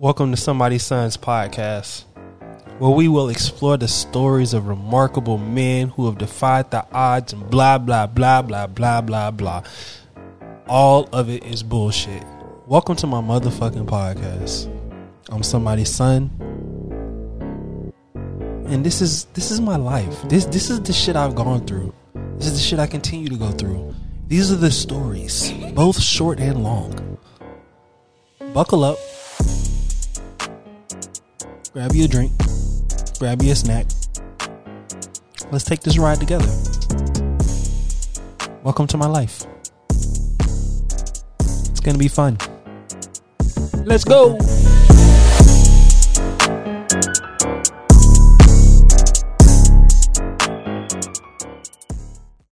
Welcome to Somebody's Son's podcast, where we will explore the stories of remarkable men who have defied the odds and blah, blah, blah, blah, blah, blah, blah. All of it is bullshit. Welcome to my motherfucking podcast. I'm somebody's son. And this is this is my life. This this is the shit I've gone through. This is the shit I continue to go through. These are the stories, both short and long. Buckle up. Grab you a drink. Grab you a snack. Let's take this ride together. Welcome to my life. It's gonna be fun. Let's go.